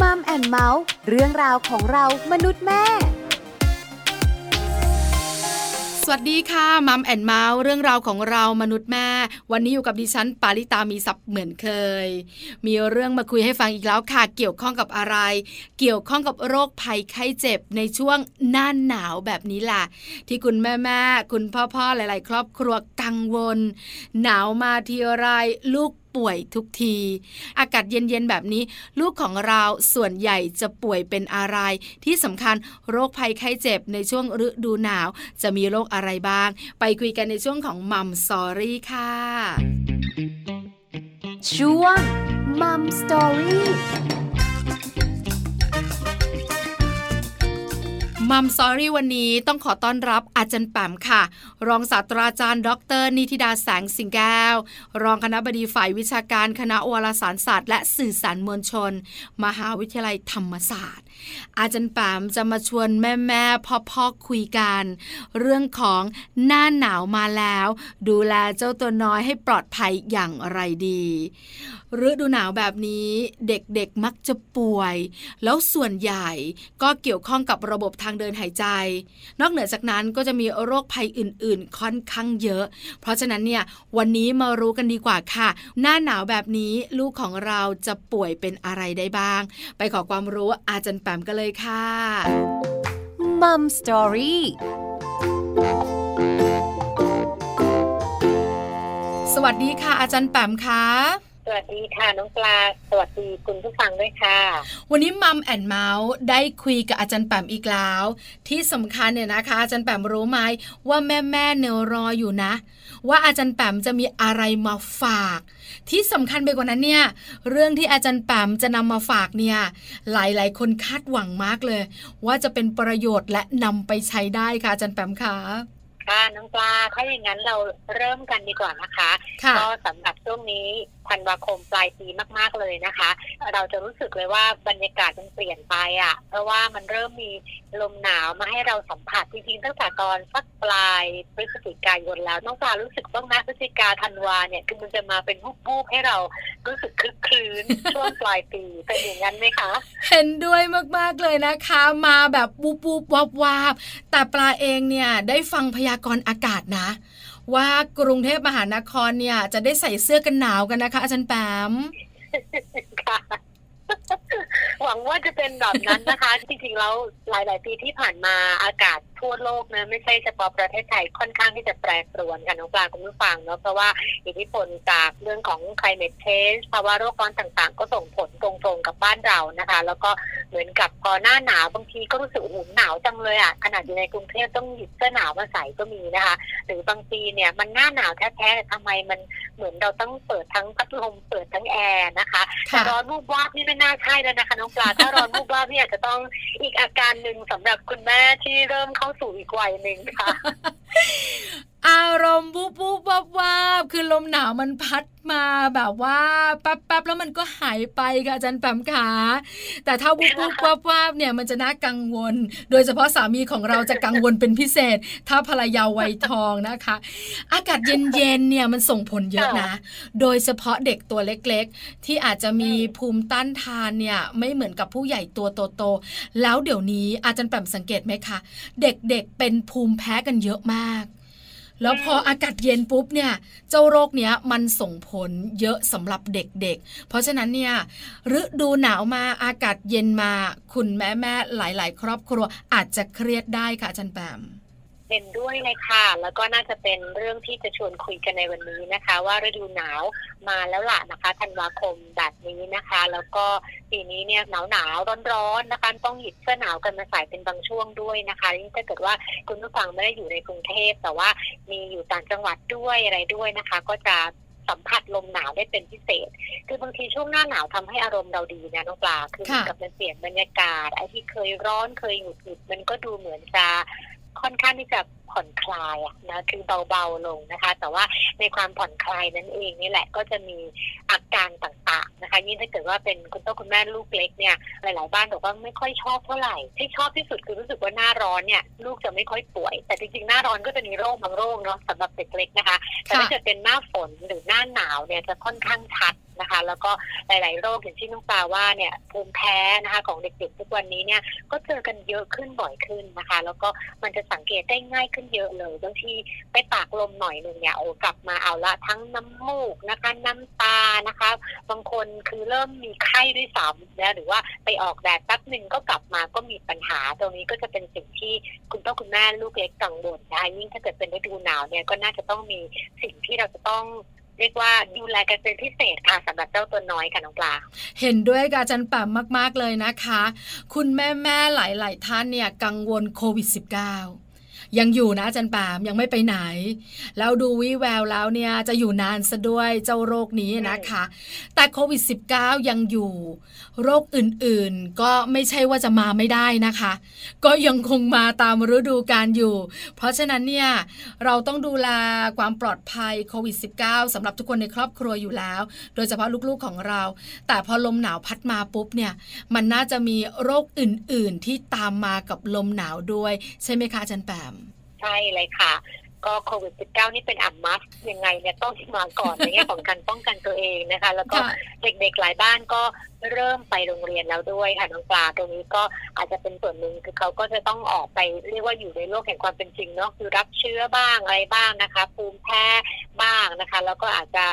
Mom and Mouth เรื่องราวของเรามนุษย์แม่ สวัสดีค่ะ Mom and Mouth เรื่องราวของเรามนุษย์แม่ วันนี้อยู่กับดิฉันปาริตามีซับเหมือนเคย มีเรื่องมาคุยให้ฟังอีกแล้วค่ะ เกี่ยวข้องกับอะไร เกี่ยวข้องกับโรคภัยไข้เจ็บในช่วงหน้าหนาวแบบนี้แหละที่คุณแม่แม่คุณพ่อพ่อหลาย ๆ ครอบครัวกังวล หนาวมาทีไรลูก ป่วยทุกที อากาศเย็นๆแบบนี้ ลูกของเราส่วนใหญ่จะป่วยเป็นอะไร ที่สำคัญโรคภัยไข้เจ็บในช่วงฤดูหนาว จะมีโรคอะไรบ้าง ไปคุยกันในช่วงของ Mom Story ค่ะช่วง Mom Story Mom Story วันนี้ต้องขอต้อนรับอาจารย์แปมค่ะ รองศาสตราจารย์ ดร นิติดาแสงสิงแก้ว รองคณะบดีฝ่ายวิชาการคณะวารสารศาสตร์ และสื่อสารมวลชน มหาวิทยาลัยธรรมศาสตร์ อาจารย์แปมจะมาชวนแม่แม่พ่อพ่อคุยกัน เรื่องของหน้าหนาวมาแล้ว ดูแลเจ้าตัวน้อยให้ปลอดภัยอย่างไรดีฤดูหนาวแบบนี้เด็กๆมักจะป่วย แล้วส่วนใหญ่ก็เกี่ยวข้องกับระบบทางเดินหายใจ นอกเหนือจากนั้นก็จะมีโรคภัยอื่น ๆ ค่อนข้างเยอะ เพราะฉะนั้นเนี่ยวันนี้มารู้กันดีกว่าค่ะ หน้าหนาวแบบนี้ลูกของเราจะป่วยเป็นอะไรได้บ้าง ไปขอความรู้อาจารย์ปมกันเลยค่ะมัมสตอรี่สวัสดีค่ะ อาจารย์แปมค่ะ สวัสดีค่ะน้องปลา สวัสดีคุณผู้ฟังด้วยค่ะ วันนี้มัมแอนเมาส์ได้คุยกับอาจารย์แปมอีกแล้ว ที่สำคัญเนี่ยนะคะ อาจารย์แปมรู้ไหมว่าแม่แม่เนรออยู่นะ ว่าอาจารย์แปมจะมีอะไรมาฝาก ที่สำคัญไปกว่านั้นเนี่ย เรื่องที่อาจารย์แปมจะนำมาฝากเนี่ย หลายๆ คนคาดหวังมากเลย ว่าจะเป็นประโยชน์และนำไปใช้ได้ค่ะอาจารย์แปมค่ะ ค่ะน้องปลาถ้าอย่างนั้นเราเริ่มกันดีกว่านะคะก็สำหรับช่วงนี้ธันวาคมปลายปีมาก ๆเลยนะคะ เราจะรู้สึกเลยว่าบรรยากาศมันเปลี่ยนไปอะ่ะ เพราะว่ามันเริ่มมีลมหนาวมาให้เราสัมผัสจริงๆตั้งแต่ตอนสักปลายพฤศจิกายนแล้วน้องปลารู้สึกบ้างนะพฤศจิกาธันวาเนี่ยคือมันจะมาเป็นบูบๆให้เรา รู้สึกคึกคืนช่วงปลายปีเป็นอย่างนั้นไหมคะ เห็นด้วยมากๆเลยนะคะ มาแบบบูบๆวับวาบแต่ปลาเองเนี่ยได้ฟังพยากรณ์อากาศนะ ว่ากรุงเทพมหานครเนี่ย จะได้ใส่เสื้อกันหนาวกันนะคะ อาจารย์แปมค่ะหวังว่าจะเป็นแบบนั้นนะคะ จริงๆแล้วหลาย ๆ ปีที่ผ่านมาอากาศทั่วโลกนะไม่ใช่เฉพาะประเทศไทยค่อนข้างที่จะแปรปรวนกันน้องปลาคุณผู้ฟังเนาะเพราะว่าอิทธิพลจากเรื่องของ climate change ภาวะโลกร้อนต่างๆ ก็ส่งผลตรงๆกับบ้านเรานะคะ แล้วก็เหมือนกับพอหน้าหนาวบางทีก็รู้สึกหุ่นหนาวจังเลยอะขนาดอยู่ในกรุงเทพต้องหยิบเสื้อหนาวมาใส่ก็มีนะคะ หรือบางทีเนี่ยมันหน้าหนาวแท้ๆแต่ทำไมมันเหมือนเราต้องเปิดทั้งพัดลมเปิดทั้งแอร์นะคะแต่ร้อนรูปวาบนี่ไม่น่าใช่แล้วนะคะน้องปลาถ้าร้อนรูปวาบนี่อาจจะต้องอีกอาการหนึ่งสำหรับคุณแม่ที่เริ่มเข้าข้าสู่อีกวัยหนึ่งค่ะ อารมณ์ปุ๊บปุ๊บวับวับคือลมหนาวมันพัดมาแบบว่าแป๊บแป๊บแล้วมันก็หายไปค่ะอาจารย์แปมขาแต่ถ้าวุบวุบวับวับเนี่ยมันจะน่ากังวล โดยเฉพาะสามีของเราจะกังวลเป็นพิเศษ ถ้าภรรยาวัยทองนะคะ อากาศเย็นๆเนี่ยมันส่งผลเยอะนะ โดยเฉพาะเด็กตัวเล็กๆ ที่อาจจะมีภูมิต้านทานเนี่ยไม่เหมือนกับผู้ใหญ่ตัวโตๆแล้วเดี๋ยวนี้อาจารย์แปมสังเกตไหมคะเด็กๆเป็นภูมิแพ้กันเยอะมาก แล้วพออากาศเย็นปุ๊บเนี่ยเจ้าโรคเนี้ยมันส่งผลเยอะสำหรับเด็กๆ เพราะฉะนั้นเนี่ยฤดูหนาวมาอากาศเย็นมา คุณแม่แม่หลาย ๆ ครอบครัวอาจจะเครียดได้ค่ะอาจารย์แปม เห็นด้วยเลยค่ะ แล้วก็น่าจะเป็นเรื่องที่จะชวนคุยกันในวันนี้นะคะ ว่าฤดูหนาวมาแล้วล่ะนะคะธันวาคมแบบนี้นะคะ แล้วก็ปีนี้เนี่ยหนาวหนาวร้อนๆนะคะต้องหยิบเสื้อหนาวกันมาใส่เป็นบางช่วงด้วยนะคะยิ่งถ้าเกิดว่าคุณผู้ฟังไม่ได้อยู่ในกรุงเทพแต่ว่ามีอยู่ต่างจังหวัดด้วยอะไรด้วยนะคะ ก็จะสัมผัสลมหนาวได้เป็นพิเศษ คือบางทีช่วงหน้าหนาวทำให้อารมณ์เราดีนะน้องปลา คือกับมันเปลี่ยนบรรยากาศ ไอ้ที่เคยร้อนเคยหงุดหงิดมันก็ดูเหมือนจะ ค่อนข้างที่จะผ่อนคลายนะคือเบาๆลงนะคะ แต่ว่าในความผ่อนคลายนั้นเองนี่แหละก็จะมีอาการต่างๆนะคะ ยิ่งถ้าเกิดว่าเป็นคุณพ่อคุณแม่ลูกเล็กเนี่ยหลาย ๆ บ้านบอกว่าไม่ค่อยชอบเท่าไหร่ที่ชอบที่สุดคือรู้สึกว่าหน้าร้อนเนี่ยลูกจะไม่ค่อยป่วย แต่จริงๆหน้าร้อนก็จะมีโรคบางโรคเนาะสำหรับเด็กเล็กนะคะแต่ถ้าจะเป็นหน้าฝนหรือหน้าหนาวเนี่ยจะค่อนข้างชัด นะคะ แล้วก็หลาย ๆ โรคอย่างที่น้องปลาว่าเนี่ยภูมิแพ้นะคะของเด็กๆทุกวันนี้เนี่ยก็เจอกันเยอะขึ้นบ่อยขึ้นนะคะ แล้วก็มันจะสังเกตได้ง่ายขึ้นเยอะเลยบางทีไปตากลมหน่อยหนึ่งเนี่ยโอ้กลับมาเอาละทั้งน้ำมูกนะคะน้ำตานะคะ บางคนคือเริ่มมีไข้ด้วยซ้ำนะหรือว่าไปออกแดดแป๊บหนึ่งก็กลับมาก็มีปัญหา ตรงนี้ก็จะเป็นสิ่งที่คุณพ่อคุณแม่ลูกเล็กกังวลนะคะยิ่งถ้าเกิดเป็นฤดูหนาวเนี่ยก็น่าจะต้องมีสิ่งที่เราจะต้อง เรียกว่าดูแลกันเป็นพิเศษค่ะสำหรับเจ้าตัวน้อยค่ะน้องปลา เห็นด้วยกับอาจารย์แปมมาก ๆ เลยนะคะ คุณแม่แม่หลาย ๆ ท่านเนี่ยกังวลโควิด -19 ยังอยู่นะอาจารย์ปามยังไม่ไปไหน แล้วดูวิแววแล้วเนี่ยจะอยู่นานซะด้วยเจ้าโรคนี้นะคะ แต่โควิด -19 ยังอยู่ โรคอื่นๆ ก็ไม่ใช่ว่าจะมาไม่ได้นะคะ ก็ยังคงมาตามฤดูกาลอยู่ เพราะฉะนั้นเนี่ยเราต้องดูแลความปลอดภัยโควิด -19 สำหรับทุกคนในครอบครัวอยู่แล้ว โดยเฉพาะลูกๆของเรา แต่พอลมหนาวพัดมาปุ๊บเนี่ยมันน่าจะมีโรคอื่นๆ ที่ตามมากับลมหนาวด้วย ใช่ไหมคะอาจารย์แปม ใช่เลยค่ะ ก็โควิด -19 นี่เป็นอัมมัสยังไงเนี่ยต้องมาก่อนในแง่ของการป้องกันตัวเองนะคะ แล้วก็ค่ะเด็กๆหลายบ้านก็เริ่มไปโรงเรียนแล้วด้วยค่ะน้องปลาตรงนี้ก็อาจจะเป็นส่วนหนึ่งคือเขาก็จะต้องออกไปเรียกว่าอยู่ในโลกแห่งความเป็นจริงเนาะคือรับเชื้อบ้างอะไรบ้างนะคะ ภูมิแพ้บ้างนะคะ แล้วก็อาจจะ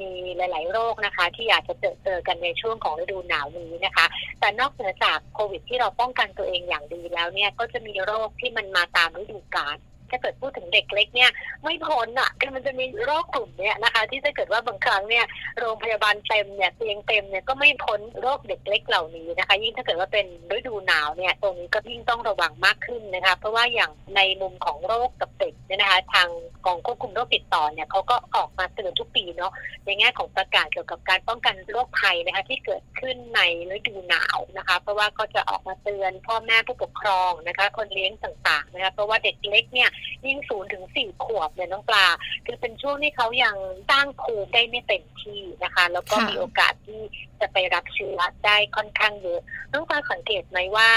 มีหลาย ๆ โรคนะคะ ที่อาจจะเจอเจอกันในช่วงของฤดูหนาวนี้นะคะ แต่นอกเหนือจากโควิด ที่เราป้องกันตัวเองอย่างดีแล้วเนี่ยก็จะมีโรคที่มันมาตามฤดูกาล ถ้าเกิดพูดถึงเด็กเล็กเนี่ยไม่พ้นอะคือมันจะมีโรคกลุ่มเนี้ยนะคะ ที่ถ้าเกิดว่าบางครั้งเนี่ยโรงพยาบาลเต็มเนี่ยเตียงเต็มเนี่ยก็ไม่พ้นโรคเด็กเล็กเหล่านี้นะคะ ยิ่งถ้าเกิดว่าเป็นฤดูหนาวเนี่ยตรงนี้ก็ยิ่งต้องระวังมากขึ้นนะคะ เพราะว่าอย่างในมุมของโรคกับเด็กเนี่ยนะคะ ทางกองควบคุมโรคติดต่อเนี่ยเขาก็ออกมาเตือนทุกปีเนาะในแง่ของประกาศเกี่ยวกับการป้องกันโรคภัยนะคะที่เกิดขึ้นในฤดูหนาวนะคะ เพราะว่าก็จะออกมาเตือนพ่อแม่ผู้ปกครองนะคะ คนเลี้ยงต่างๆนะคะเพราะว่าเด็กเล็กเนี่ยยิ่งศูนย์ถึงสี่ขวบเนี่ยน้องปลา คือเป็นช่วงที่เขายังสร้างภูมิได้ไม่เต็มที่นะคะ แล้วก็ค่ะมีโอกาสที่จะไปรับเชื้อได้ค่อนข้างเยอะน้องปลาสังเกตไหมว่า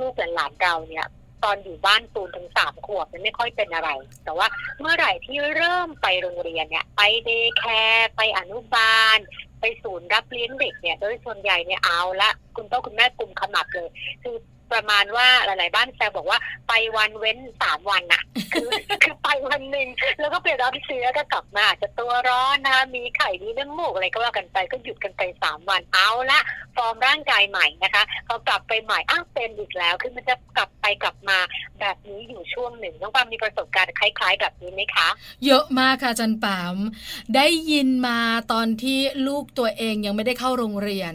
ลูกๆหลานๆเราเนี่ยตอนอยู่บ้านศูนย์ถึงสามขวบเนี่ยไม่ค่อยเป็นอะไร แต่ว่าเมื่อไหร่ที่เริ่มไปโรงเรียนเนี่ย ไปเดย์แคร์ไปอนุบาล ไปศูนย์รับเลี้ยงเด็กเนี่ย โดยส่วนใหญ่เนี่ยเอาละ คุณพ่อคุณแม่กลุ่มขมับเลย คือ ประมาณว่าหลาย ๆ บ้านแซวบอกว่าไปวันเว้นสามวันอะคือคือไปวันหนึ่งแล้วก็ไปรับเชื้อก็กลับมาอาจจะตัวร้อนนะมีไข้มีน้ำมูกอะไรก็ว่ากันไปก็หยุดกันไปสามวันเอาละฟอร์มร่างกายใหม่นะคะพอกลับไปใหม่อ้าวเป็นอีกแล้ว คือมันจะกลับไปกลับมาแบบนี้อยู่ช่วงหนึ่งน้องปามมีประสบการณ์คล้าย ๆ แบบนี้ไหมคะ เยอะมากค่ะจันปาม ได้ยินมาตอนที่ลูกตัวเองยังไม่ได้เข้าโรงเรียน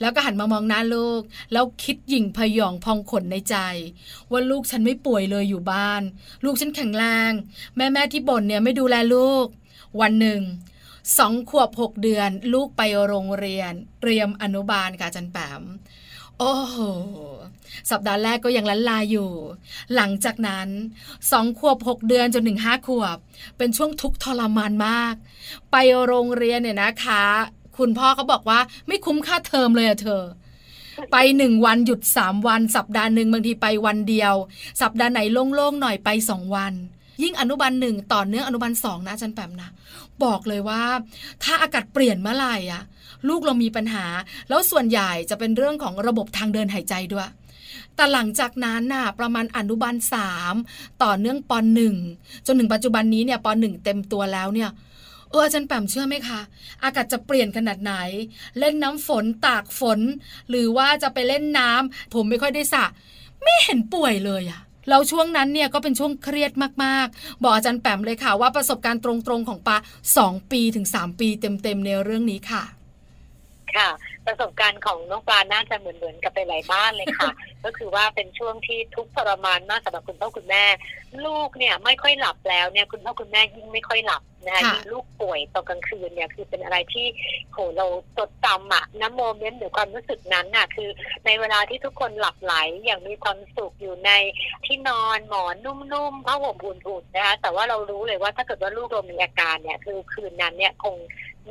แล้วก็หันมามองหน้าลูก แล้วคิดหยิ่งพยองพองขนในใจ ว่าลูกฉันไม่ป่วยเลยอยู่บ้าน ลูกฉันแข็งแรง แม่แม่ที่บ่นเนี่ยไม่ดูแลลูก วันหนึ่งสองขวบหกเดือน ลูกไปโรงเรียน เตรียมอนุบาลค่ะอาจันแปมโอ้โห สัปดาห์แรกก็ยังลันลาอยู่ หลังจากนั้นสองขวบหกเดือนจนถึงห้าขวบ เป็นช่วงทุกข์ทรมานมาก ไปโรงเรียนเนี่ยนะคะ คุณพ่อเขาบอกว่าไม่คุ้มค่าเทอมเลยอะเธอ ไปหนึ่งวันหยุดสามวัน สัปดาห์หนึ่งบางทีไปวันเดียว สัปดาห์ไหนโล่งๆหน่อยไปสองวัน ยิ่งอนุบาลหนึ่งต่อเนื่องอนุบาลสองนะอาจารย์แปมนะ บอกเลยว่า ถ้าอากาศเปลี่ยนเมื่อไหร่อะ ลูกเรามีปัญหา แล้วส่วนใหญ่จะเป็นเรื่องของระบบทางเดินหายใจด้วยแต่หลังจากนั้นน่ะประมาณอนุบาลสามต่อเนื่องปหนึ่งจนถึงปัจจุบันนี้เนี่ยปหนึ่งเต็มตัวแล้วเนี่ย อออาจารย์แปมเชื่อไหมคะ อากาศจะเปลี่ยนขนาดไหน เล่นน้ำฝนตากฝน หรือว่าจะไปเล่นน้ำผมไม่ค่อยได้สระไม่เห็นป่วยเลยอะแล้วช่วงนั้นเนี่ยก็เป็นช่วงเครียดมากๆ บอกอาจารย์แปมเลยค่ะว่าประสบการณ์ตรงๆของปา2 ปีถึง 3 ปีเต็มๆในเรื่องนี้ค่ะ ค่ะ ประสบการณ์ของน้องปลาน่าจะเหมือนเหมือนๆกับไปหลายบ้านเลยค่ะ ก็คือว่าเป็นช่วงที่ทุกข์ทรมานมากสำหรับคุณพ่อคุณแม่ ลูกเนี่ยไม่ค่อยหลับแล้วเนี่ยคุณพ่อคุณแม่ยิ่งไม่ค่อยหลับนะคะค่ะยิ่งลูกป่วยตอนกลางคืนเนี่ยคือเป็นอะไรที่โหเราจดจำอะน้ำโมเมนต์หรือความรู้สึกนั้นน่ะคือ ในเวลาที่ทุกคนหลับไหลอย่างมีความสุขอยู่ในที่นอนหมอนนุ่มๆผ้าห่มอุ่นๆนะคะแต่ว่าเรารู้เลยว่าถ้าเกิดว่าลูกเรามีอาการเนี่ยคือคืนนั้นเนี่ยคง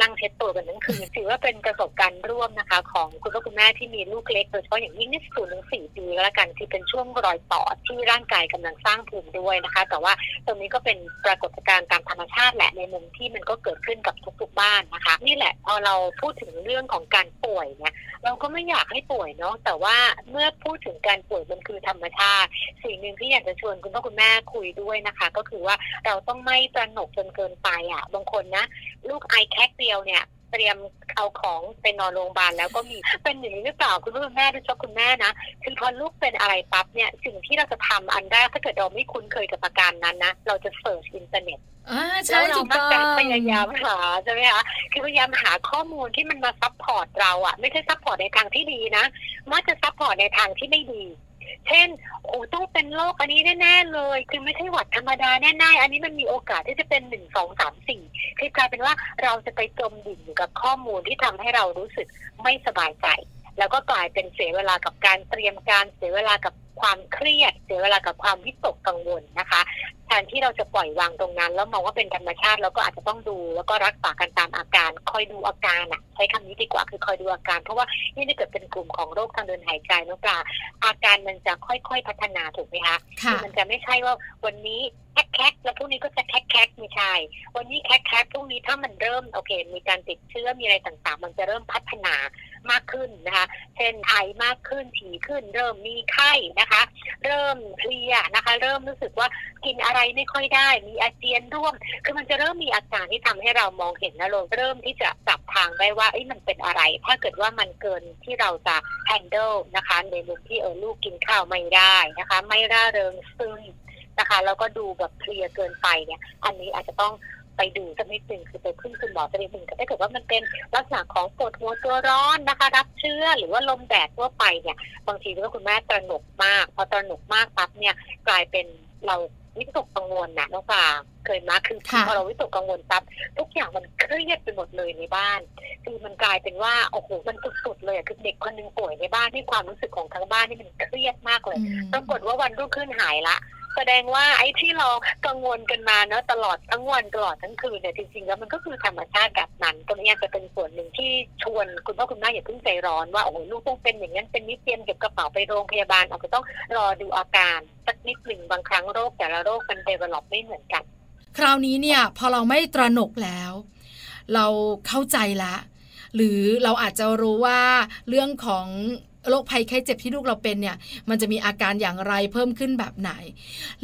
นั่งเช็ดตัวกันทั้งคืนถือว่าเป็นประสบการณ์ร่วมนะคะ ของคุณพ่อคุณแม่ที่มีลูกเล็กโดยเฉพาะอย่างยิ่งนี่ศูนย์ถึงสี่ปีก็แล้วกันที่เป็นช่วงรอยต่อที่ร่างกายกำลังสร้างภูมิด้วยนะคะ แต่ว่าตรงนี้ก็เป็นปรากฏการณ์ตามธรรมชาติแหละในมุมที่มันก็เกิดขึ้นกับทุกๆบ้านนะคะ นี่แหละพอเราพูดถึงเรื่องของการป่วยเนี่ยเราก็ไม่อยากให้ป่วยเนาะแต่ว่าเมื่อพูดถึงการป่วยมันคือธรรมชาติ สิ่งหนึ่งที่อยากจะชวนคุณพ่อคุณแม่คุยด้วยนะคะ ก็คือว่าเราต้องไม่ตระหนกจนเกินไปอะบางคนนะลูกไอแคกเดียวเนี่ยเตรียมเอาของไปนอนโรงพยาบาลแล้วก็มีเป็นอย่างนี้หรือเปล่าคุณพ่อคุณแม่โดยเฉพาะคุณแม่นะคือพอลูกเป็นอะไรปั๊บเนี่ยสิ่งที่เราจะทำอันแรกถ้าเกิดเราไม่คุ้นเคยกับอาการนั้นนะเราจะ search อินเทอร์เน็ตอ่าแล้ใช่วเรามักจะพยายามหาใช่ไหมคะคือพยายามหาข้อมูลที่มันมา support เราอะไม่ใช่ support ในทางที่ดีนะมักจะ support ในทางที่ไม่ดี เช่น โอ้ต้องเป็นโรคอันนี้แน่ๆเลย คือไม่ใช่หวัดธรรมดาแน่ๆ อันนี้มันมีโอกาสที่จะเป็นหนึ่งสองสามสี่คือกลายเป็นว่าเราจะไปจมดิ่งอยู่กับข้อมูลที่ทำให้เรารู้สึกไม่สบายใจ แล้วก็กลายเป็นเสียเวลากับการเตรียมการเสียเวลากับความเครียด เสียเวลากับความวิตกกังวลนะคะ นที่เราจะปล่อยวางตรงนั้น แล้วมองว่าเป็นธรรมชาติเราก็อาจจะต้องดูแล้วก็รักษากันตามอาการ คอยดูอาการอะ ใช้คำนี้ดีกว่าคือคอยดูอาการ เพราะว่านี่ถ้าเกิดเป็นกลุ่มของโรคทางเดินหายใจน้องปลาอาการมันจะค่อยๆพัฒนาถูกไหมคะค่ะมันจะไม่ใช่ว่าวันนี้แคกแคกแล้วพรุ่งนี้ก็จะแคกแคกไม่ใช่วันนี้แคกแคกพรุ่งนี้ถ้ามันเริ่มโอเค มีการติดเชื้อมีอะไรต่างๆ มันจะเริ่มพัฒนา มากขึ้นนะคะ เช่นไอมากขึ้นถี่ขึ้น เริ่มมีไข้นะคะ เริ่มเพลียนะคะ เริ่มรู้สึกว่ากินอะไรไม่ค่อยได้ มีอาเจียนร่วม คือมันจะเริ่มมีอาการที่ทำให้เรามองเห็นแล้วเราเริ่มที่จะจับทางได้ว่าเอ้มันเป็นอะไร ถ้าเกิดว่ามันเกินที่เราจะ handle นะคะ ในมุมที่เออลูกกินข้าวไม่ได้นะคะ ไม่ร่าเริงซึมนะคะแล้วก็ดูแบบเพลียเกินไปเนี่ย อันนี้อาจจะต้อง ไปดูสักนิดหนึ่งคือไปพึ่งคุณหมอสักนิดหนึ่งถ้าเกิดว่ามันเป็นลักษณะของปวดหัวตัวร้อนนะคะ รับเชื้อหรือว่าลมแดดทั่วไปเนี่ยบางทีก็คุณแม่ตระหนกมาก พอตระหนกมากปั๊บเนี่ยกลายเป็นเราวิตกกังวลนะน้องปลาเคยมาคือค่ะพอเราวิตกกังวลปั๊บทุกอย่างมันเครียดไปหมดเลยในบ้าน คือมันกลายเป็นว่าโอ้โหมันสุดๆเลยอะคือเด็กคนหนึงป่วยในบ้านที่ความรู้สึกของทั้งบ้านนี่มันเครียดมากเลยอืมปรากฏว่าวันรุ่งขึ้นหายละ แสดงว่าไอ้ที่เรากังวลกันมาเนอะตลอดทั้งวันตลอดทั้งคืนเนี่ยจริงๆแล้วมันก็คือธรรมชาติแบบนั้นตรงนี้จะเป็นส่วนหนึ่งที่ชวนคุณพ่อคุณแม่อย่าเพิ่งใจร้อนว่าโอ้โหลูกต้องเป็นอย่างนั้นเป็นนิดเตรียมเก็บกระเป๋าไปโรงพยาบาลอาจจะต้องรอดูอาการสักนิดหนึ่งบางครั้งโรคแต่ละโรคมันเดเวลลอปไม่เหมือนกัน คราวนี้เนี่ยพอเราไม่ตระหนกแล้ว เราเข้าใจละหรือเราอาจจะรู้ว่าเรื่องของ โรคภัยไข้เจ็บที่ลูกเราเป็นเนี่ยมันจะมีอาการอย่างไรเพิ่มขึ้นแบบไหน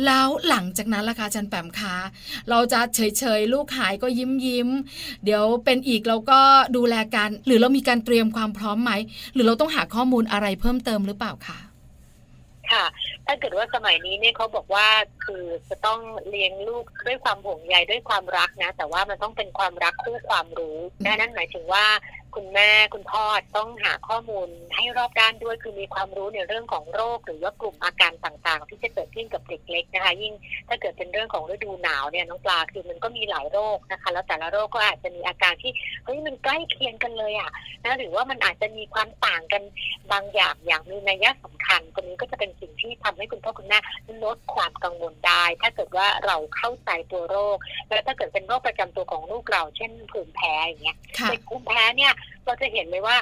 แล้วหลังจากนั้นล่ะคะอาจันแปมคะเราจะเฉยๆลูกหายก็ยิ้มยิ้มๆเดี๋ยวเป็นอีกเราก็ดูแลกันหรือเรามีการเตรียมความพร้อมไหม หรือเราต้องหาข้อมูลอะไรเพิ่มเติมหรือเปล่าคะค่ะ ถ้าเกิดว่าสมัยนี้เนี่ยเขาบอกว่าคือจะต้องเลี้ยงลูกด้วยความห่วงใยด้วยความรักนะ แต่ว่ามันต้องเป็นความรักคู่ความรู้ดังนั้นหมายถึงว่าคุณแม่คุณพ่อต้องหาข้อมูลให้รอบด้านด้วย คือมีความรู้ในเรื่องของโรค หรือว่ากลุ่มอาการต่างๆ ที่จะเกิดขึ้นกับเด็กเล็กนะคะ ยิ่งถ้าเกิดเป็นเรื่องของฤดูหนาวเนี่ยน้องปลาคือมันก็มีหลายโรคนะคะ แล้วแต่ละโรคก็อาจจะมีอาการที่เฮ้ยมันใกล้เคียงกันเลยอะนะหรือว่ามันอาจจะมีความต่างกันบางอย่างอย่างมีนัยสำคัญตรงนี้ก็จะเป็นสิ่งที่ทำให้คุณพ่อคุณแม่ลดความกังวลได้ ถ้าเกิดว่าเราเข้าใจตัวโรค แล้วถ้าเกิดเป็นโรคประจำตัวของลูกเรา เช่นผื่นแพ้อย่างเงี้ยค่ะเด็กภูมิแพ้เนี่ยเราจะเห็นเลยว่า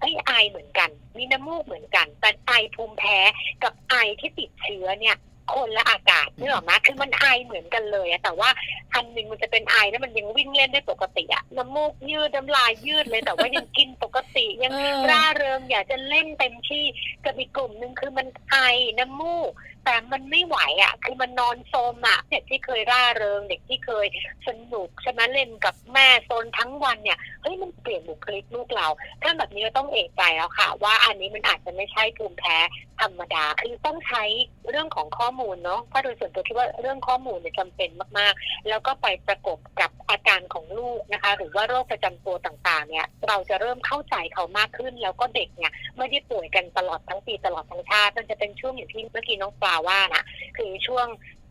ไอ้ยไอเหมือนกัน มีน้ำมูกเหมือนกัน แต่ไอภูมิแพ้กับไอที่ติดเชื้อเนี่ย คนละอากาศนึกออกไหมคือมันไอเหมือนกันเลยอะแต่ว่าอันหนึ่งมันจะเป็นไอแล้วมันยังวิ่งเล่นได้ปกติอะน้ำมูกยืดน้ำลายยืดเลยแต่ว่ายังกินปกติยังเออร่าเริงอยากจะเล่นเต็มที่กับอีกกลุ่มหนึ่งคือมันไอน้ำมูกแต่มันไม่ไหวอะ คือมันนอนโซมอะเด็กที่เคยร่าเริง เด็กที่เคยสนุกใช่ไหมเล่นกับแม่โซนทั้งวันเนี่ย เฮ้ยมันเปลี่ยนบุคลิกลูกเรา ถ้าแบบนี้เราต้องเอกใจแล้วค่ะ ว่าอันนี้มันอาจจะไม่ใช่ภูมิแพ้ธรรมดา คือต้องใช้เรื่องของข้อมูลเนาะเพราะโดยส่วนตัวคิดว่าเรื่องข้อมูลเนี่ยจำเป็นมากๆ แล้วก็ไปประกบกับอาการของลูกนะคะ หรือว่าโรคประจำตัวต่างๆ เนี่ย เราจะเริ่มเข้าใจเขามากขึ้น แล้วก็เด็กเนี่ยไม่ได้ป่วยกันตลอดทั้งปีตลอดทั้งชาติมันจะเป็นช่วงอย่างที่เมื่อกี้น้องปลาว่านะคือช่วง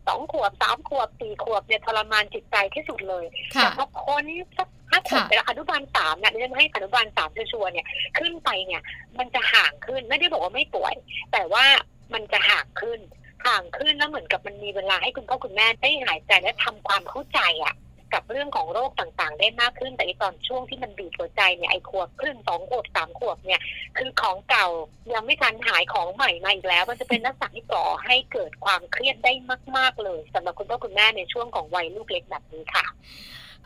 สองขวบสามขวบสี่ขวบเนี่ยทรมานจิตใจที่สุดเลยค่ะแต่พอพ้นสัก ห้าขวบค่ะไปแล้วอนุบาลสามเนี่ยดิฉันให้อนุบาลสามชัวร์เนี่ยขึ้นไปเนี่ย มันจะห่างขึ้นไม่ได้บอกว่าไม่ป่วย แต่ว่ามันจะห่างขึ้น ห่างขึ้นแล้วเหมือนกับมันมีเวลาให้คุณพ่อคุณแม่ได้หายใจและทำความเข้าใจอะกับเรื่องของโรคต่างๆ ได้มากขึ้นแต่ตอนช่วงที่มันบีบหัวใจเนี่ยไอ้ขวบครึ่งสองขวบสามขวบเนี่ยคือของเก่ายังไม่ทันหายของใหม่มาอีกแล้ว มันจะเป็นลักษณะที่ก่อให้เกิดความเครียดได้มาก ๆเลยสำหรับคุณพ่อคุณแม่ในช่วงของวัยลูกเล็กแบบนี้ค่ะ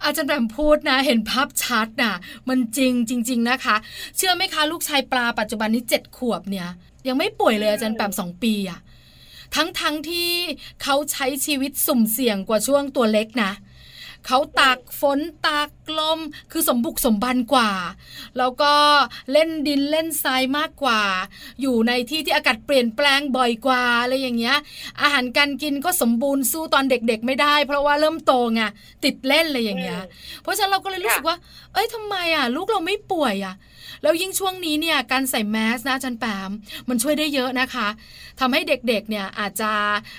อาจารย์แบมพูดนะ เห็นภาพชัดนะมันจริงจริง ๆ นะคะ เชื่อไหมคะ ลูกชายปลาปัจจุบันนี้เจ็ดขวบเนี่ย ยังไม่ป่วยเลยอาจารย์แปมสองปีอะทั้งทั้งที่เขาใช้ชีวิตสุ่มเสี่ยงกว่าช่วงตัวเล็กนะ เขาตากฝนตากลม คือสมบุกสมบันกว่า แล้วก็เล่นดินเล่นทรายมากกว่า อยู่ในที่ที่อากาศเปลี่ยนแปลงบ่อยกว่าอะไรอย่างเงี้ย อาหารการกินก็สมบูรณ์สู้ตอนเด็กๆ ไม่ได้ เพราะว่าเริ่มโตไงติดเล่นอะไรอย่างเงี้ย เพราะฉะนั้นเราก็เลยรู้สึกว่า เอ้ยทำไมอะ ลูกเราไม่ป่วยอะแล้วยิ่งช่วงนี้เนี่ยการใส่แมสนะจันแปมมันช่วยได้เยอะนะคะทำให้เด็กๆเนี่ยอาจจะ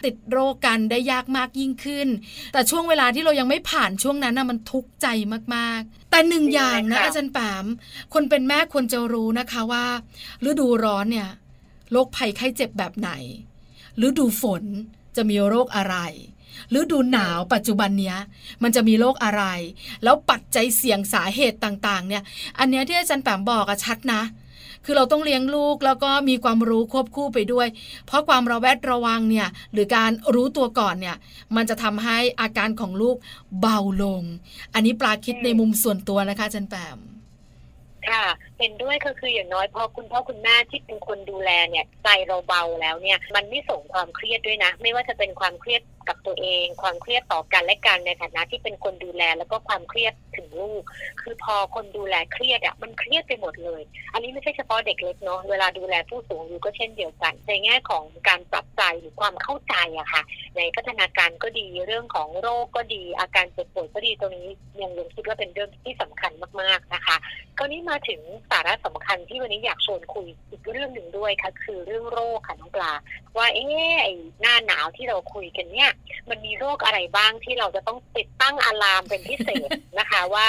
ติดโรคกันได้ยากมากยิ่งขึ้น แต่ช่วงเวลาที่เรายังไม่ผ่านช่วงนั้นนะมันทุกข์ใจมากๆ แต่หนึ่งอย่างนะอาจารย์แปมคนเป็นแม่ควรจะรู้นะคะว่าฤดูร้อนเนี่ยโรคภัยไข้เจ็บแบบไหนฤดูฝนจะมีโรคอะไรฤดูหนาวปัจจุบันเนี้ยมันจะมีโรคอะไร แล้วปัจจัยเสี่ยงสาเหตุต่างๆ เนี่ย อันเนี้ยที่อาจารย์แปมบอกอะชัดนะ คือเราต้องเลี้ยงลูกแล้วก็มีความรู้ควบคู่ไปด้วย เพราะความระแวดระวังเนี่ยหรือการรู้ตัวก่อนเนี่ยมันจะทำให้อาการของลูกเบาลง อันนี้ปลาคิดในมุมส่วนตัวนะคะจารย์แปมค่ะเห็นด้วยก็คืออย่างน้อยพอคุณพ่อคุณแม่ที่เป็นคนดูแลเนี่ยใจเราเบาแล้วเนี่ยมันไม่ส่งความเครียดด้วยนะ ไม่ว่าจะเป็นความเครียดกับตัวเอง ความเครียดต่อกันและกันในฐานะที่เป็นคนดูแล แล้วก็ความเครียด ถึงลูก คือพอคนดูแลเครียดอะมันเครียดไปหมดเลย อันนี้ไม่ใช่เฉพาะเด็กเล็กเนาะเวลาดูแลผู้สูงอายุก็เช่นเดียวกัน ในแง่ของการปรับใจหรือความเข้าใจอะค่ะ ในพัฒนาการก็ดีเรื่องของโรคก็ดี อาการเจ็บป่วยก็ดีตรงนี้ยังยังคิดว่าเป็นเรื่องที่สำคัญมากๆนะคะคราวนี้มาถึงสาระสำคัญที่วันนี้อยากชวนคุยอีกเรื่องหนึ่งด้วยค่ะ คือเรื่องโรคค่ะน้องปลา ว่าเอ๊ะหน้าหนาวที่เราคุยกันเนี่ย มันมีโรคอะไรบ้างที่เราจะต้องติดตั้งอะลามเป็นพิเศษนะคะว่า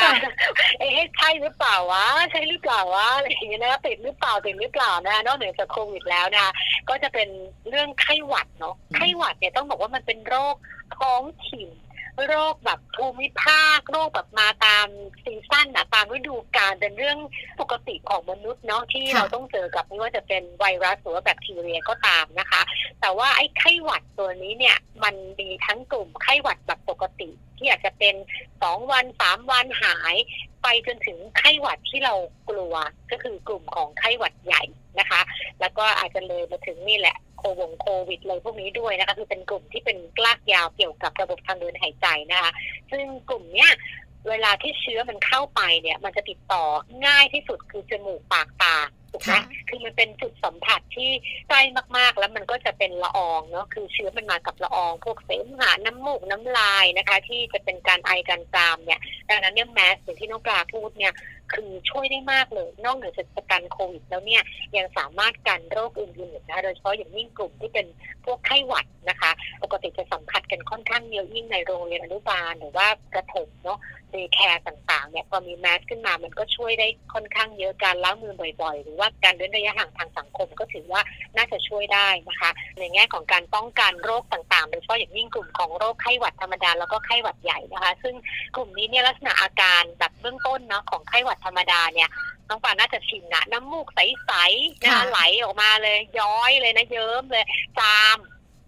เอ๊ะใช่หรือเปล่าวะใช่หรือเปล่าวะอะไรอย่างเงี้ยนะติดหรือเปล่าติดหรือเปล่านะนอกเหนือจากโควิดแล้วนะก็จะเป็นเรื่องไข้หวัดเนาะไข้หวัดเนี่ยต้องบอกว่ามันเป็นโรคท้องถิ่นโรคแบบภูมิภาคโรคแบบมาตามซีซั่นอะตามฤดูกาลเป็นเรื่องปกติของมนุษย์เนาะที่เราต้องเจอกับไม่ว่าจะเป็นไวรัสหรือว่าแบคทีเรียก็ตามนะคะ แต่ว่าไอ้ไข้หวัดตัวนี้เนี่ย มันมีทั้งกลุ่มไข้หวัดแบบปกติ ที่อาจจะเป็นสองวันสามวันหาย ไปจนถึงไข้หวัดที่เรากลัวก็คือกลุ่มของไข้หวัดใหญ่นะคะ แล้วก็อาจจะเลยมาถึงนี่แหละโควงโควิดเลยพวกนี้ด้วยนะคะคือเป็นกลุ่มที่เป็นกลากยาวเกี่ยวกับระบบทางเดินหายใจนะคะ ซึ่งกลุ่มเนี้ยเวลาที่เชื้อมันเข้าไปเนี่ย มันจะติดต่อง่ายที่สุดคือจมูกปากตา ถูกไหมคือมันเป็นจุดสัมผัสที่ใกล้มากๆ แล้วมันก็จะเป็นละอองเนาะคือเชื้อมันมากับละออง พวกเสมหะน้ำมูกน้ำลายนะคะ ที่จะเป็นการไอการจามเนี่ยดังนั้นเนี่ยแมสอย่างที่น้องปลาพูดเนี่ยคือช่วยได้มากเลย นอกเหนือจากการโควิดแล้วเนี่ยยังสามารถกันโรคอื่นๆนะโดยเฉพาะอย่างยิ่งกลุ่มที่เป็นพวกไข้หวัดนะคะ ปกติจะสัมผัสกันค่อนข้างเยอะยิ่งในโรงเรียนอนุบาลหรือว่าประถมเนาะ day care ต่างๆเนี่ยพอมีแมสขึ้นมามันก็ช่วยได้ค่อนข้างเยอะการล้างมือบ่อยๆ หรือว่าการเว้นระยะห่างทางสังคมก็ถือว่าน่าจะช่วยได้นะคะ ในแง่ของการป้องกันโรคต่างๆโดยเฉพาะอย่างยิ่งกลุ่มของโรคไข้หวัดธรรมดาแล้วก็ไข้หวัดใหญ่นะคะ ซึ่งกลุ่มนี้เนี่ยลักษณะอาการแบบเบื้องต้นเนาะของไข้หวัดธรรมดาเนี่ยน้องปาน่าจะชินนะน้ำมูกใสๆนะไหลออกมาเลย ย้อยเลยนะเยิ้มเลยจาม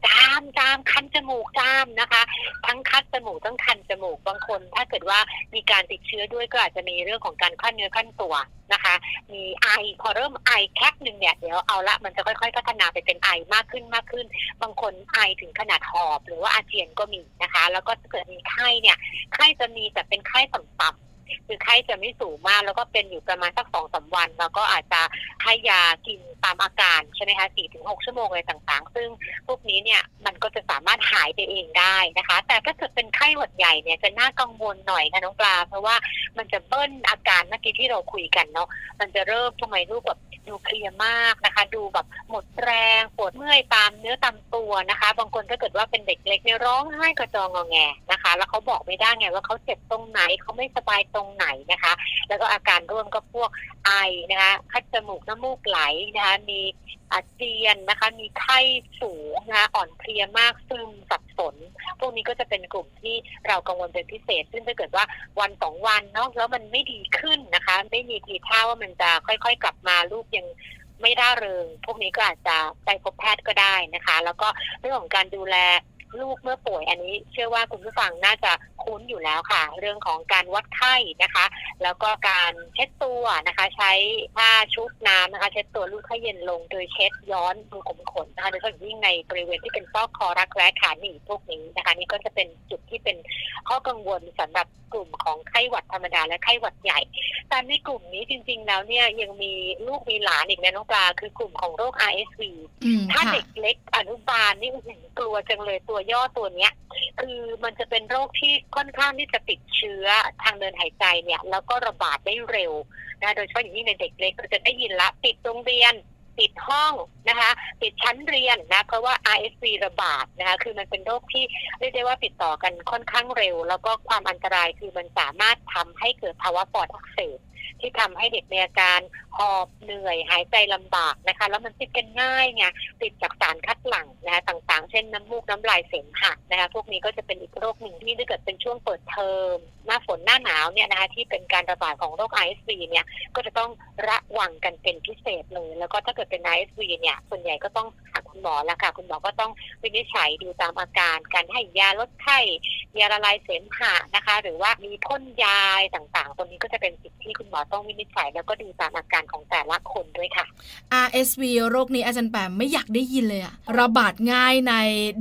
จามจามคันจมูกจามนะคะ ทั้งคัดจมูกทั้งคันจมูกบางคน ถ้าเกิดว่ามีการติดเชื้อด้วยก็อาจจะมีเรื่องของการขั้นเนื้อขั้นตัวนะคะ มีไอพอเริ่มไอแค่หนึ่งเนี่ยเดี๋ยวเอาละมันจะค่อยๆ พัฒนาไปเป็นไอมากขึ้นมากขึ้น บางคนไอถึงขนาดหอบ หรือว่าอาเจียนก็มีนะคะ แล้วก็ถ้าเกิดมีไข้เนี่ยไข้จะมีแต่เป็นไข้ต่ำ คือไข้จะไม่สูงมาก แล้วก็เป็นอยู่ประมาณสักสองสาวัน แล้วก็อาจจะให้ยากินตามอาการใช่ไหมคะสี่ถึงหกชั่วโมงอะไรต่างๆ ซึ่งพวกนี้เนี่ยมันก็จะสามารถหายไปเองได้นะคะ แต่ถ้าเกิดเป็นไข้หวัดใหญ่เนี่ยจะน่ากังวลหน่อยค่ะน้องปลา เพราะว่ามันจะเบิ้ลอาการเมื่อกี้ที่เราคุยกันเนาะมันจะเริ่มทำไมลูกแบบดูเคลียมากนะคะ ดูแบบหมดแรงปวดเมื่อยตามเนื้อตามตัวนะคะ บางคนถ้าเกิดว่าเป็นเด็กเล็กเนี่ยร้องไห้กระจองงอแงนะคะ แล้วเขาบอกไม่ได้ไงว่าเขาเจ็บตรงไหนเขาไม่สบายตรงไหนนะคะ แล้วก็อาการร่วมก็พวกไอนะคะคัดจมูกน้ำมูกไหลนะคะ มีอาเจียนนะคะ มีไข้สูงนะคะอ่อนเพลียมากซึมสับสน พวกนี้ก็จะเป็นกลุ่มที่เรากังวลเป็นพิเศษ ซึ่งถ้าเกิดว่าวันสองวันเนาะแล้วมันไม่ดีขึ้นนะคะ ไม่มีทีท่าว่ามันจะค่อยๆ กลับมาลูกยังไม่ได้เริง พวกนี้ก็อาจจะไปพบแพทย์ก็ได้นะคะ แล้วก็เรื่องของการดูแล ลูกเมื่อป่วยอันนี้ เชื่อว่าคุณผู้ฟังน่าจะคุ้นอยู่แล้วค่ะ เรื่องของการวัดไข้นะคะ แล้วก็การเช็ดตัวนะคะ ใช้ผ้าชุบน้ำนะคะ เช็ดตัวลูกให้เย็นลงโดยเช็ดย้อนดูขมขนนะคะโดยเฉพาะยิ่งในบริเวณที่เป็นซอกคอรักแร้ขาหนีบพวกนี้นะคะ นี่ก็จะเป็นจุดที่เป็นข้อกังวลสำหรับกลุ่มของไข้หวัดธรรมดาและไข้หวัดใหญ่แต่ในกลุ่มนี้จริง ๆ แล้วเนี่ยยังมีลูกมีหลานอีกนะน้องปลาคือกลุ่มของโรค RSV อืมถ้าค่ะเด็กเล็กอนุบาลนี่อื้อหือกลัวจังเลยตัวย่อตัวเนี้ย คือมันจะเป็นโรคที่ค่อนข้างที่จะติดเชื้อทางเดินหายใจเนี่ย แล้วก็ระบาดได้เร็วนะโดยเฉพาะอย่างยิ่งในเด็กเล็กเราจะได้ยินละติดโรงเรียนปิดห้องนะคะปิดชั้นเรียนนะเพราะว่า RSV ระบาดนะคะคือมันเป็นโรคที่เรียกได้ว่าติดต่อกันค่อนข้างเร็ว แล้วก็ความอันตรายคือมันสามารถทำให้เกิดภาวะปอดอักเสบ ที่ทำให้เด็กมีอาการหอบเหนื่อย หายใจลำบากนะคะ แล้วมันติดกันง่ายไงติดจากสารคัดหลั่งนะคะต่างๆ เช่นน้ำมูกน้ำลายเสมหะนะคะพวกนี้ก็จะเป็นอีกโรคหนึ่งที่ถ้าเกิดเป็นช่วงเปิดเทอมหน้าฝนหน้าหนาวเนี่ยนะคะที่เป็นการระบาดของโรค RSV เนี่ยก็จะต้องระวังกันเป็นพิเศษเลย แล้วก็ถ้าเกิดเป็น ISV เนี่ยส่วนใหญ่ก็ต้องหาคุณหมอแล้วค่ะ คุณหมอก็ต้องวินิจฉัยดูตามอาการการให้ยาลดไข้ยาละลายเสมหะนะคะ หรือว่ามีพ่นยาต่างๆ ตรงนี้ก็จะเป็นสิ่งที่คุณหมอต้องวินิจฉัย แล้วก็ดูตามอาการของแต่ละคนด้วยค่ะ RSV โรคนี้อาจารย์แปมไม่อยากได้ยินเลยอะระบาดง่ายใน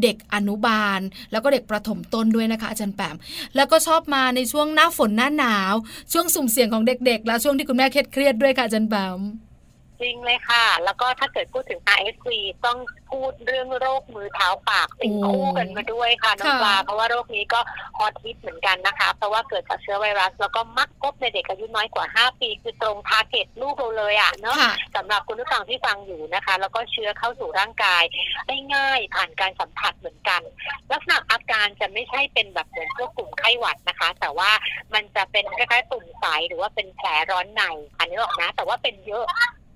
เด็กอนุบาล แล้วก็เด็กประถมต้นด้วยนะคะ อาจารย์แปมแล้วก็ชอบมาในช่วงหน้าฝนหน้าหนาว ช่วงสุ่มเสี่ยงของเด็กๆ และช่วงที่คุณแม่เครียดด้วยค่ะอาจารย์แปม จริงเลยค่ะ แล้วก็ถ้าเกิดพูดถึง RSV ต้องพูดเรื่องโรคมือเท้าปากติดคู่กันมาด้วยค่ะน้องปลาเพราะว่าโรคนี้ก็ฮอตฮิตเหมือนกันนะคะ เพราะว่าเกิดจากเชื้อไวรัส แล้วก็มักพบในเด็กอายุน้อยกว่า 5 ปี คือตรงทาร์เก็ตลูกเราเลยอะเนาะค่ะสำหรับคุณผู้ฟังที่ฟังอยู่นะคะ แล้วก็เชื้อเข้าสู่ร่างกายได้ง่ายผ่านการสัมผัสเหมือนกัน ลักษณะอาการจะไม่ใช่เป็นแบบเหมือนพวกกลุ่มไข้หวัดนะคะ แต่ว่ามันจะเป็นคล้ายๆตุ่มใสหรือว่าเป็นแผลร้อนในอันนี้หรอกนะ แต่ว่าเป็นเยอะ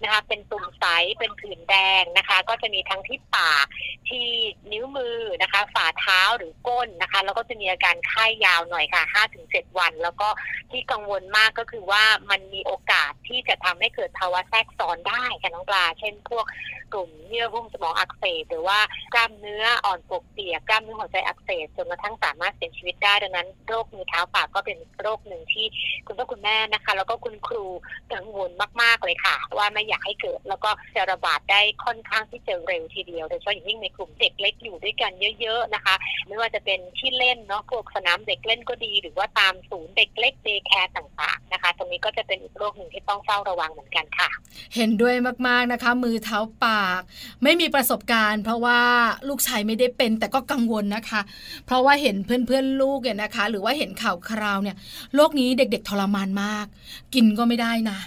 นะคะเป็นตุ่มใสเป็นผื่นแดงนะคะ ก็จะมีทั้งที่ปากที่นิ้วมือนะคะ ฝ่าเท้าหรือก้นนะคะ แล้วก็จะมีอาการไข้ยาวหน่อยค่ะ 5-7 วัน แล้วก็ที่กังวลมากก็คือว่ามันมีโอกาสที่จะทำให้เกิดภาวะแทรกซ้อนได้ค่ะน้องปลา เช่นพวกกลุ่มเยื่อหุ้มสมองอักเสบหรือว่ากล้ามเนื้ออ่อนปวกเปียกกล้ามเนื้อหัวใจอักเสบจนกระทั่งสามารถเสียชีวิตได้ดังนั้นโรคมือเท้าปากก็เป็นโรคหนึ่งที่คุณพ่อคุณแม่นะคะ แล้วก็คุณครูกังวลมากๆเลยค่ะ ว่าไม่อยากให้เกิด แล้วก็จะระบาดได้ค่อนข้างที่จะเร็วทีเดียวโดยเฉพาะอย่างยิ่งในกลุ่มเด็กเล็กอยู่ด้วยกันเยอะ ๆ นะคะ ไม่ว่าจะเป็นที่เล่นเนาะพวกสนามเด็กเล่นก็ดี หรือว่าตามศูนย์เด็กเล็กเดย์แคร์ต่างๆนะคะตรงนี้ก็จะเป็นอีกโรคหนึ่งที่ต้องเฝ้าระวังเหมือนกันค่ะ เห็นด้วยมากๆนะคะ มือเท้าปาก ไม่มีประสบการณ์ เพราะว่าลูกชายไม่ได้เป็นแต่ก็กังวลนะคะ เพราะว่าเห็นเพื่อนๆลูกเนี่ยนะคะ หรือว่าเห็นข่าวคราวเนี่ยโรคนี้เด็กๆทรมานมาก กินก็ไม่ได้นะ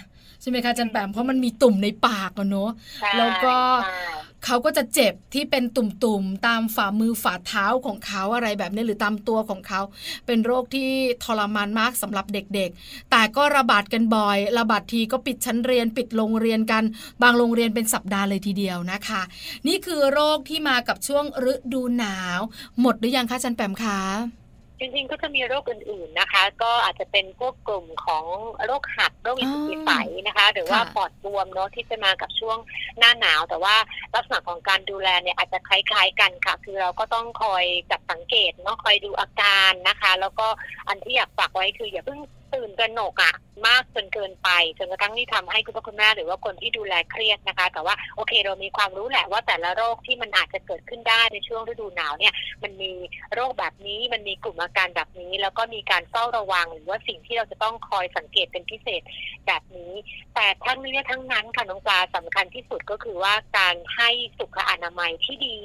ใช่ไหมคะอาจันแปมเพราะมันมีตุ่มในปากอะเนอะใช่แล้วก็ใช่เขาก็จะเจ็บที่เป็นตุ่มๆตามฝ่ามือฝ่าเท้าของเขาอะไรแบบนี้หรือตามตัวของเขา เป็นโรคที่ทรมานมากสำหรับเด็กๆ แต่ก็ระบาดกันบ่อย ระบาดทีก็ปิดชั้นเรียนปิดโรงเรียนกัน บางโรงเรียนเป็นสัปดาห์เลยทีเดียวนะคะ นี่คือโรคที่มากับช่วงฤดูหนาว หมดหรือยังคะอาจันแปมคะจ ริงๆก็จะมีโรคอื่นๆนะคะ ก็อาจจะเป็นพวกกลุ่มของโรคหัดโรคอิสุกิใสนะคะ หรือว่าค่ะปอดบวมเนาะที่จะมากับช่วงหน้าหนาว แต่ว่าลักษณะของการดูแลเนี่ยอาจจะคล้ายๆกันค่ะ คือเราก็ต้องคอยจับสังเกตเนาะคอยดูอาการนะคะ แล้วก็อันที่อยากฝากไว้คืออย่าเพิ่ง ตื่นกระหนกอะมากจนเกินไปจนกระทั่งที่ทำให้คุณพ่อคุณแม่หรือว่าคนที่ดูแลเครียดนะคะ แต่ว่าโอเคเรามีความรู้แหละว่าแต่ละโรคที่มันอาจจะเกิดขึ้นได้ในช่วงฤดูหนาวเนี่ย มันมีโรคแบบนี้มันมีกลุ่มอาการแบบนี้ แล้วก็มีการเฝ้าระวังหรือว่าสิ่งที่เราจะต้องคอยสังเกตเป็นพิเศษแบบนี้ แต่ทั้งนี้ทั้งนั้นค่ะน้องปลาสำคัญที่สุดก็คือว่าการให้สุขอนามัยที่ดี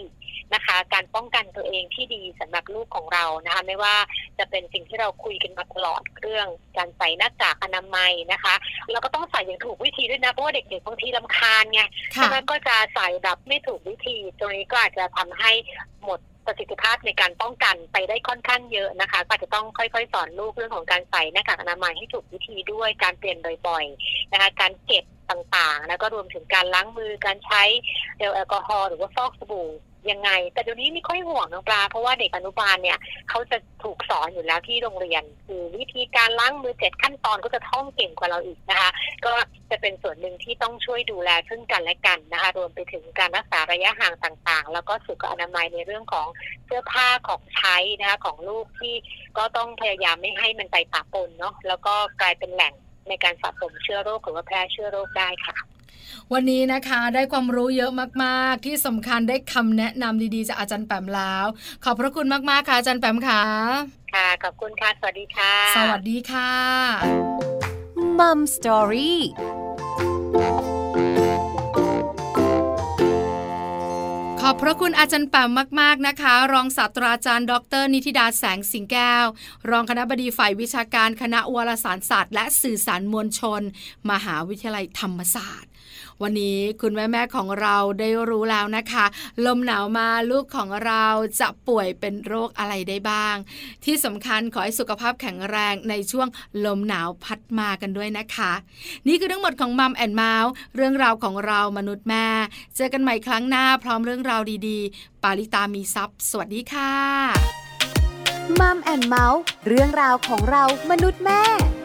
นะคะ การป้องกันตัวเองที่ดีสำหรับลูกของเรานะคะ ไม่ว่าจะเป็นสิ่งที่เราคุยกันมาตลอดเรื่องการใส่หน้ากากอนามัยนะคะแล้วก็ต้องใส่อย่างถูกวิธีด้วยนะเพราะว่าเด็กๆบางทีลำคาญไงค่ะฉะนั้นก็จะใส่แบบไม่ถูกวิธี ตรงนี้ก็อาจจะทำให้หมดประสิทธิภาพในการป้องกันไปได้ค่อนข้างเยอะนะคะ ก็อาจจะต้องค่อยๆ สอนลูกเรื่องของการใส่หน้ากากอนามัยให้ถูกวิธีด้วยการเปลี่ยนบ่อยๆนะคะการเก็บต่างๆ แล้วก็รวมถึงการล้างมือการใช้เจลแอลกอฮอล์หรือว่าฟอกสบู่ ยังไง แต่เดี๋ยวนี้ไม่ค่อยห่วงน้องปลา เพราะว่าเด็กอนุบาลเนี่ยเขาจะถูกสอนอยู่แล้วที่โรงเรียน คือวิธีการล้างมือเจ็ดขั้นตอนก็จะท่องเก่งกว่าเราอีกนะคะ ก็จะเป็นส่วนหนึ่งที่ต้องช่วยดูแลซึ่งกันและกันนะคะ รวมไปถึงการรักษาระยะห่างต่างๆ แล้วก็สุขอนามัยในเรื่องของเสื้อผ้าของใช้นะคะของลูกที่ก็ต้องพยายามไม่ให้มันไปปะปนเนาะแล้วก็กลายเป็นแหล่งในการสะสมเชื้อโรคหรือว่าแพร่เชื้อโรคได้ค่ะ วันนี้นะคะได้ความรู้เยอะมากๆ ที่สำคัญได้คำแนะนำดีๆจากอาจารย์แปมแล้ว ขอบพระคุณมากๆค่ะอาจารย์แปมค่ะค่ะขอบคุณค่ะสวัสดีค่ะ สวัสดีค่ะมัมสตอรี่ขอบพระคุณอาจารย์แปมมาก ๆ นะคะ รองศาสตราจารย์ ดร นิติดาแสงสิงแก้ว รองคณะบดีฝ่ายวิชาการคณะวารสารศาสตร์ และสื่อสารมวลชน มหาวิทยาลัยธรรมศาสตร์ วันนี้คุณแม่ๆของเราได้รู้แล้วนะคะ ลมหนาวมาลูกของเราจะป่วยเป็นโรคอะไรได้บ้าง ที่สำคัญขอให้สุขภาพแข็งแรงในช่วงลมหนาวพัดมากันด้วยนะคะ นี่คือทั้งหมดของ Mom and Mouth เรื่องราวของเรามนุษย์แม่ เจอกันใหม่ครั้งหน้าพร้อมเรื่องราวดีๆ ปาลิตามีซัพ์สวัสดีค่ะ Mom and Mouthเรื่องราวของเรามนุษย์แม่